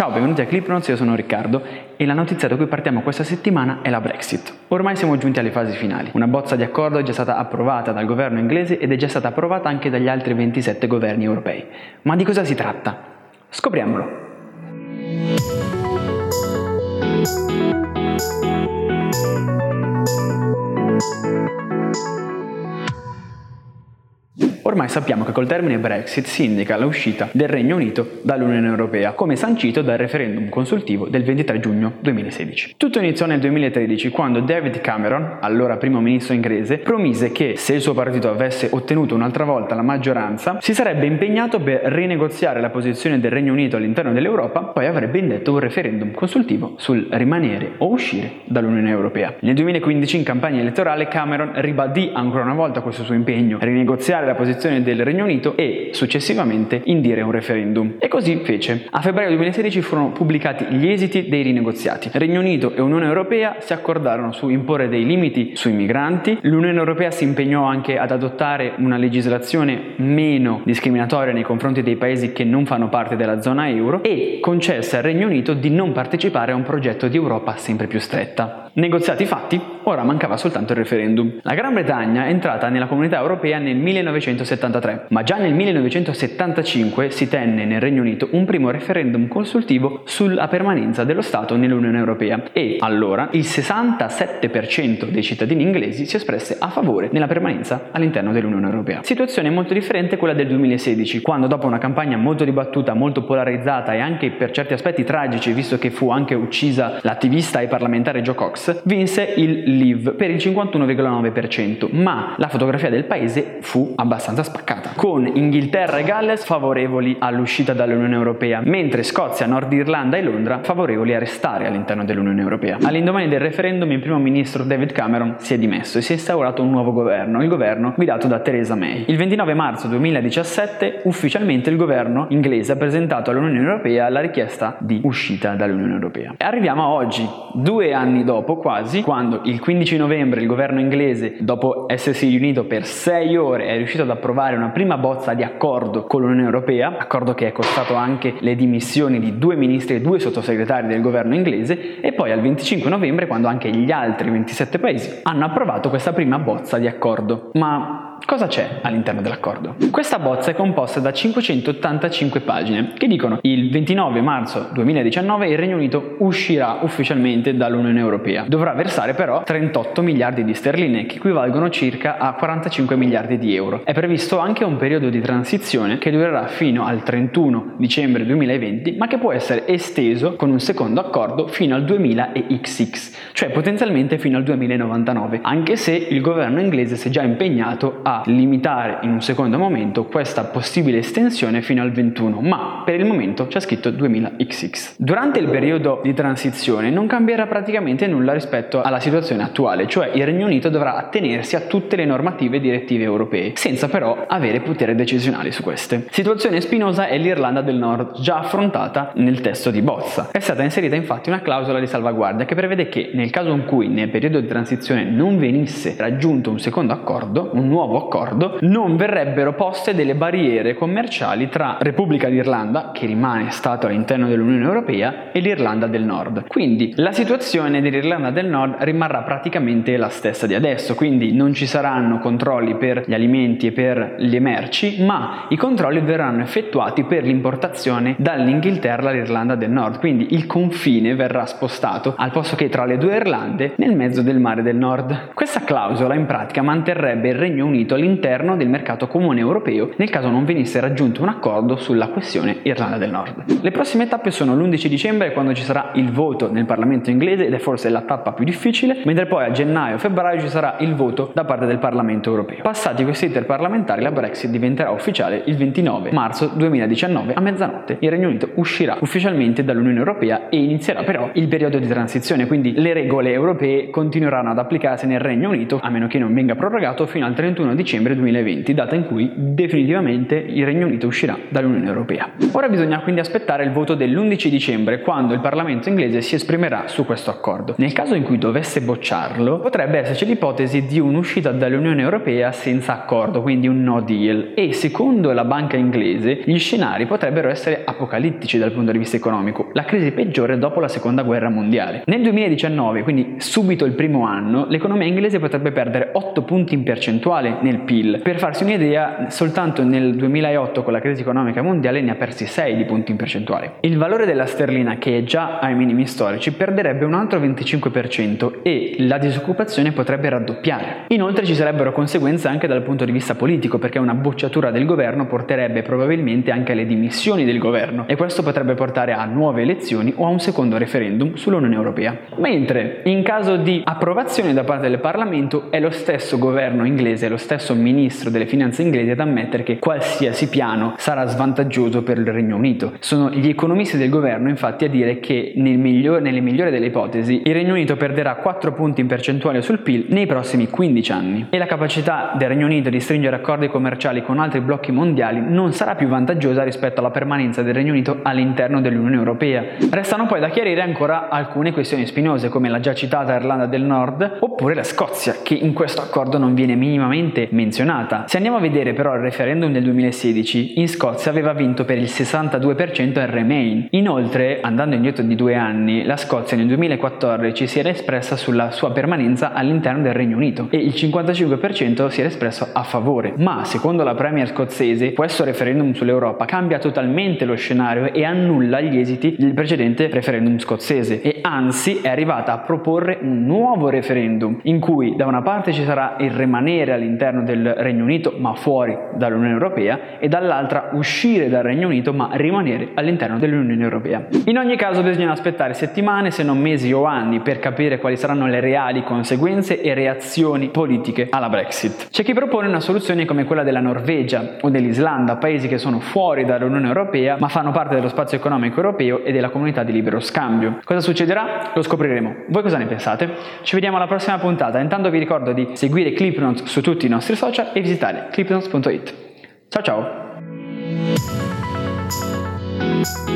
Ciao, benvenuti a Clipnotes, io sono Riccardo e la notizia da cui partiamo questa settimana è la Brexit. Ormai siamo giunti alle fasi finali. Una bozza di accordo è già stata approvata dal governo inglese ed è già stata approvata anche dagli altri 27 governi europei. Ma di cosa si tratta? Scopriamolo. Ormai sappiamo che col termine Brexit si indica l'uscita del Regno Unito dall'Unione Europea, come sancito dal referendum consultivo del 23 giugno 2016. Tutto iniziò nel 2013 quando David Cameron, allora primo ministro inglese, promise che se il suo partito avesse ottenuto un'altra volta la maggioranza, si sarebbe impegnato per rinegoziare la posizione del Regno Unito all'interno dell'Europa, poi avrebbe indetto un referendum consultivo sul rimanere o uscire dall'Unione Europea. Nel 2015 in campagna elettorale Cameron ribadì ancora una volta questo suo impegno, rinegoziare la posizione posizione del Regno Unito e successivamente indire un referendum. E così fece. A febbraio 2016 furono pubblicati gli esiti dei rinegoziati. Regno Unito e Unione Europea si accordarono su imporre dei limiti sui migranti, l'Unione Europea si impegnò anche ad adottare una legislazione meno discriminatoria nei confronti dei paesi che non fanno parte della zona euro e concesse al Regno Unito di non partecipare a un progetto di Europa sempre più stretta. Negoziati fatti, ora mancava soltanto il referendum. La Gran Bretagna è entrata nella comunità europea nel 1973, ma già nel 1975 si tenne nel Regno Unito un primo referendum consultivo sulla permanenza dello Stato nell'Unione Europea e allora il 67% dei cittadini inglesi si espresse a favore della permanenza all'interno dell'Unione Europea. Situazione molto differente quella del 2016, quando dopo una campagna molto dibattuta, molto polarizzata e anche per certi aspetti tragici, visto che fu anche uccisa l'attivista e parlamentare Joe Cox, vinse il Leave per il 51,9%, ma la fotografia del paese fu abbastanza spaccata, con Inghilterra e Galles favorevoli all'uscita dall'Unione Europea, mentre Scozia, Nord Irlanda e Londra favorevoli a restare all'interno dell'Unione Europea. All'indomani del referendum il primo ministro David Cameron si è dimesso e si è instaurato un nuovo governo, il governo guidato da Theresa May. Il 29 marzo 2017 ufficialmente il governo inglese ha presentato all'Unione Europea la richiesta di uscita dall'Unione Europea. E arriviamo a oggi, due anni dopo quasi, quando il 15 novembre il governo inglese, dopo essersi riunito per sei ore, è riuscito ad approvare una prima bozza di accordo con l'Unione Europea, accordo che è costato anche le dimissioni di due ministri e due sottosegretari del governo inglese, e poi al 25 novembre, quando anche gli altri 27 paesi hanno approvato questa prima bozza di accordo. Ma Cosa c'è all'interno dell'accordo? Questa bozza è composta da 585 pagine che dicono il 29 marzo 2019 il Regno Unito uscirà ufficialmente dall'Unione Europea. Dovrà versare però 38 miliardi di sterline che equivalgono circa a 45 miliardi di euro. È previsto anche un periodo di transizione che durerà fino al 31 dicembre 2020 ma che può essere esteso con un secondo accordo fino al 2000XX, cioè potenzialmente fino al 2099, anche se il governo inglese si è già impegnato a a limitare in un secondo momento questa possibile estensione fino al 21, ma per il momento c'è scritto 2000XX. Durante il periodo di transizione non cambierà praticamente nulla rispetto alla situazione attuale, cioè il Regno Unito dovrà attenersi a tutte le normative e direttive europee, senza però avere potere decisionali su queste. Situazione spinosa è l'Irlanda del Nord, già affrontata nel testo di bozza. È stata inserita infatti una clausola di salvaguardia che prevede che nel caso in cui nel periodo di transizione non venisse raggiunto un secondo accordo, un nuovo accordo, non verrebbero poste delle barriere commerciali tra Repubblica d'Irlanda, che rimane Stato all'interno dell'Unione Europea, e l'Irlanda del Nord. Quindi la situazione dell'Irlanda del Nord rimarrà praticamente la stessa di adesso, quindi non ci saranno controlli per gli alimenti e per le merci, ma i controlli verranno effettuati per l'importazione dall'Inghilterra all'Irlanda del Nord, quindi il confine verrà spostato al posto che tra le due Irlande nel mezzo del mare del Nord. Questa clausola in pratica manterrebbe il Regno Unito inserito all'interno del mercato comune europeo nel caso non venisse raggiunto un accordo sulla questione Irlanda del Nord. Le prossime tappe sono l'11 dicembre quando ci sarà il voto nel Parlamento inglese ed è forse la tappa più difficile, mentre poi a gennaio-febbraio ci sarà il voto da parte del Parlamento europeo. Passati questi iter parlamentari la Brexit diventerà ufficiale il 29 marzo 2019 a mezzanotte. Il Regno Unito uscirà ufficialmente dall'Unione Europea e inizierà però il periodo di transizione, quindi le regole europee continueranno ad applicarsi nel Regno Unito a meno che non venga prorogato fino al 31 dicembre dicembre 2020, data in cui definitivamente il Regno Unito uscirà dall'Unione Europea. Ora bisogna quindi aspettare il voto dell'11 dicembre, quando il Parlamento inglese si esprimerà su questo accordo. Nel caso in cui dovesse bocciarlo, potrebbe esserci l'ipotesi di un'uscita dall'Unione Europea senza accordo, quindi un no deal, e secondo la banca inglese gli scenari potrebbero essere apocalittici dal punto di vista economico, la crisi peggiore dopo la seconda guerra mondiale. Nel 2019, quindi subito il primo anno, l'economia inglese potrebbe perdere 8 punti in percentuale nel PIL. Per farsi un'idea, soltanto nel 2008 con la crisi economica mondiale ne ha persi 6 di punti in percentuale. Il valore della sterlina, che è già ai minimi storici, perderebbe un altro 25% e la disoccupazione potrebbe raddoppiare. Inoltre ci sarebbero conseguenze anche dal punto di vista politico, perché una bocciatura del governo porterebbe probabilmente anche alle dimissioni del governo e questo potrebbe portare a nuove elezioni o a un secondo referendum sull'Unione Europea. Mentre in caso di approvazione da parte del Parlamento è lo stesso governo inglese, lo stesso ministro delle finanze inglese ad ammettere che qualsiasi piano sarà svantaggioso per il Regno Unito. Sono gli economisti del governo infatti a dire che nel migliore, nelle migliori delle ipotesi il Regno Unito perderà 4 punti in percentuale sul PIL nei prossimi 15 anni e la capacità del Regno Unito di stringere accordi commerciali con altri blocchi mondiali non sarà più vantaggiosa rispetto alla permanenza del Regno Unito all'interno dell'Unione Europea. Restano poi da chiarire ancora alcune questioni spinose come la già citata Irlanda del Nord oppure la Scozia che in questo accordo non viene minimamente menzionata. Se andiamo a vedere però il referendum del 2016, in Scozia aveva vinto per il 62% il Remain. Inoltre, andando indietro di due anni, la Scozia nel 2014 si era espressa sulla sua permanenza all'interno del Regno Unito e il 55% si era espresso a favore. Ma secondo la Premier scozzese, questo referendum sull'Europa cambia totalmente lo scenario e annulla gli esiti del precedente referendum scozzese e anzi è arrivata a proporre un nuovo referendum in cui da una parte ci sarà il rimanere all'interno del Regno Unito ma fuori dall'Unione Europea e dall'altra uscire dal Regno Unito ma rimanere all'interno dell'Unione Europea. In ogni caso bisogna aspettare settimane se non mesi o anni per capire quali saranno le reali conseguenze e reazioni politiche alla Brexit. C'è chi propone una soluzione come quella della Norvegia o dell'Islanda, paesi che sono fuori dall'Unione Europea ma fanno parte dello spazio economico europeo e della comunità di libero scambio. Cosa succederà? Lo scopriremo. Voi cosa ne pensate? Ci vediamo alla prossima puntata. Intanto vi ricordo di seguire Clipnotes su tutti i nostri social e visitare clipnotes.it. Ciao ciao! Thank you.